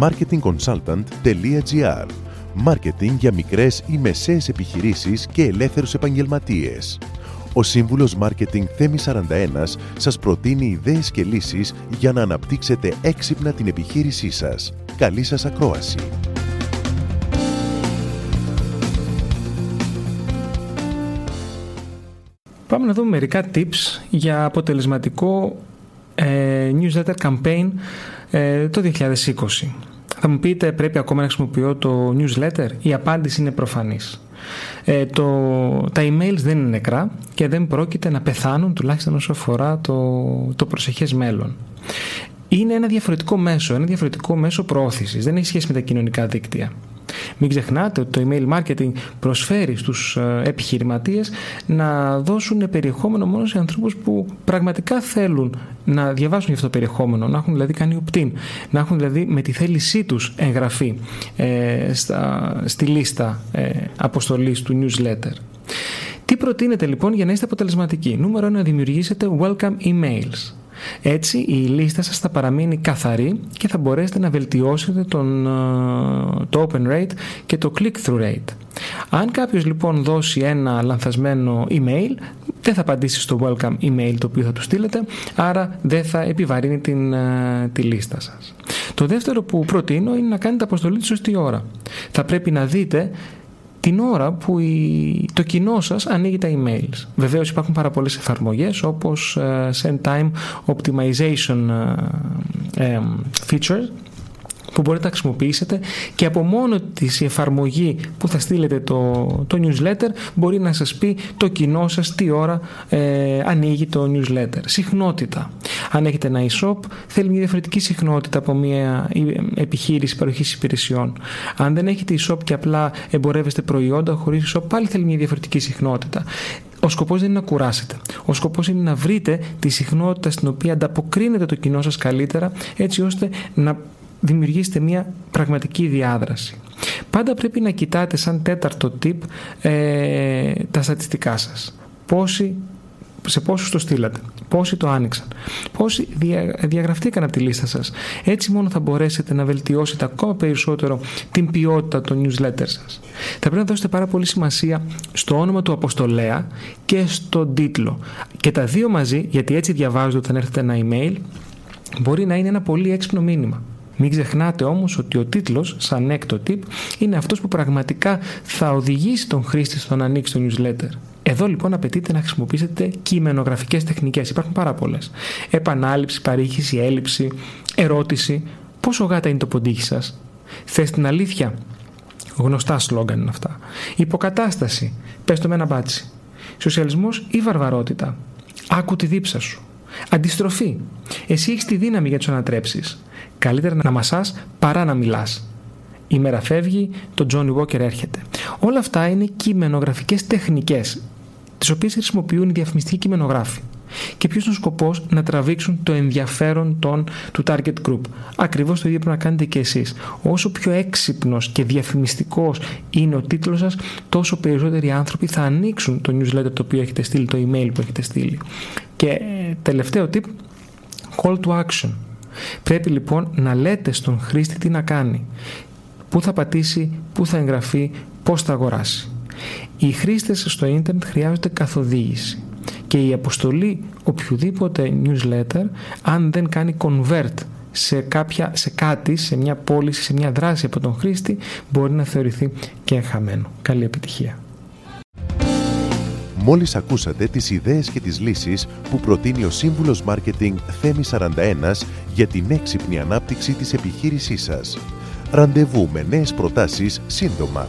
marketingconsultant.gr Μάρκετινγκ για μικρές ή μεσαίες επιχειρήσεις και ελεύθερους επαγγελματίες. Ο σύμβουλος Μάρκετινγκ Θέμη 41 σας προτείνει ιδέες και λύσεις για να αναπτύξετε έξυπνα την επιχείρησή σας. Καλή σας ακρόαση! Πάμε να δούμε μερικά tips για αποτελεσματικό ε, newsletter campaign ε, το 2020. Θα μου πείτε πρέπει ακόμα να χρησιμοποιώ το newsletter; Η απάντηση είναι προφανής. Ε, το, τα emails δεν είναι νεκρά και δεν πρόκειται να πεθάνουν τουλάχιστον όσο αφορά το, το προσεχές μέλλον. Είναι ένα διαφορετικό μέσο, ένα διαφορετικό μέσο προώθησης. Δεν έχει σχέση με τα κοινωνικά δίκτυα. Μην ξεχνάτε ότι το email marketing προσφέρει στους ε, επιχειρηματίες να δώσουν περιεχόμενο μόνο σε ανθρώπους που πραγματικά θέλουν να διαβάσουν αυτό το περιεχόμενο, να έχουν δηλαδή κάνει opt-in, να έχουν δηλαδή με τη θέλησή τους εγγραφή ε, στα, στη λίστα ε, αποστολής του newsletter. Τι προτείνετε λοιπόν για να είστε αποτελεσματικοί; Νούμερο 1 να δημιουργήσετε welcome emails. Έτσι η λίστα σας θα παραμείνει καθαρή και θα μπορέσετε να βελτιώσετε τον, ε, το open rate και το click-through rate. Αν κάποιος λοιπόν δώσει ένα λανθασμένο email, δεν θα απαντήσει στο welcome email το οποίο θα του στείλετε, άρα δεν θα επιβαρύνει την, ε, τη λίστα σας. Το δεύτερο που προτείνω είναι να κάνετε αποστολή τη σωστή ώρα. Θα πρέπει να δείτε την ώρα που η, το κοινό σας ανοίγει τα emails. Βεβαίως υπάρχουν πάρα πολλές εφαρμογές όπως uh, Send Time Optimization uh, features που μπορείτε να χρησιμοποιήσετε και από μόνο της η εφαρμογή που θα στείλετε το, το newsletter μπορεί να σας πει το κοινό σας τι ώρα ε, ανοίγει το newsletter. Συχνότητα. Αν έχετε ένα e-shop θέλει μια διαφορετική συχνότητα από μια επιχείρηση παροχής υπηρεσιών. Αν δεν έχετε e-shop και απλά εμπορεύεστε προϊόντα χωρίς e-shop πάλι θέλει μια διαφορετική συχνότητα. Ο σκοπός δεν είναι να κουράσετε. Ο σκοπός είναι να βρείτε τη συχνότητα στην οποία ανταποκρίνεται το κοινό σας καλύτερα, έτσι ώστε να δημιουργήσετε μια πραγματική διάδραση. Πάντα πρέπει να κοιτάτε σαν τέταρτο tip ε, τα στατιστικά σας. Πόσοι, σε πόσους το στείλατε, πόσοι το άνοιξαν, πόσοι δια, διαγραφτήκαν από τη λίστα σας. Έτσι μόνο θα μπορέσετε να βελτιώσετε ακόμα περισσότερο την ποιότητα των newsletter σας. Θα πρέπει να δώσετε πάρα πολύ σημασία στο όνομα του αποστολέα και στον τίτλο. Και τα δύο μαζί, γιατί έτσι διαβάζετε όταν έρθετε ένα email, μπορεί να είναι ένα πολύ έξυπνο μήνυμα. Μην ξεχνάτε όμως ότι ο τίτλος, σαν έκτο tip, είναι αυτός που πραγματικά θα οδηγήσει τον χρήστη στο να ανοίξει το newsletter. Εδώ λοιπόν απαιτείται να χρησιμοποιήσετε κειμενογραφικές τεχνικές. Υπάρχουν πάρα πολλές. Επανάληψη, παρήχηση, έλλειψη, ερώτηση. Πόσο γάτα είναι το ποντίκι σας, Θες την αλήθεια; Γνωστά σλόγγαν είναι αυτά. Υποκατάσταση. Πες το με ένα Baci. Σοσιαλισμός ή βαρβαρότητα; Άκου τη δίψα σου. Αντιστροφή. Εσύ έχεις τη δύναμη να τους ανατρέψεις. Καλύτερα να μασάς παρά να μιλάς. Η μέρα φεύγει, το Johnny Walker έρχεται. Όλα αυτά είναι κειμενογραφικές τεχνικές, τις οποίες χρησιμοποιούν οι διαφημιστικοί κειμενογράφοι. Και ποιος είναι ο σκοπός να τραβήξουν το ενδιαφέρον των, του target group. Ακριβώς το ίδιο πρέπει να κάνετε και εσείς. Όσο πιο έξυπνος και διαφημιστικός είναι ο τίτλος σας, τόσο περισσότεροι άνθρωποι θα ανοίξουν το newsletter το οποίο έχετε στείλει, το email που έχετε στείλει. Και ε, τελευταίο tip, call to action. Πρέπει λοιπόν να λέτε στον χρήστη τι να κάνει, πού θα πατήσει, πού θα εγγραφεί, πώς θα αγοράσει. Οι χρήστες στο ίντερνετ χρειάζονται καθοδήγηση και η αποστολή οποιοδήποτε newsletter αν δεν κάνει convert σε, κάποια, σε κάτι, σε μια πώληση, σε μια δράση από τον χρήστη μπορεί να θεωρηθεί και χαμένο. Καλή επιτυχία. Μόλις ακούσατε τις ιδέες και τις λύσεις που προτείνει ο Σύμβουλος Μάρκετινγκ Θέμη 41 για την έξυπνη ανάπτυξη της επιχείρησής σας. Ραντεβού με νέες προτάσεις σύντομα.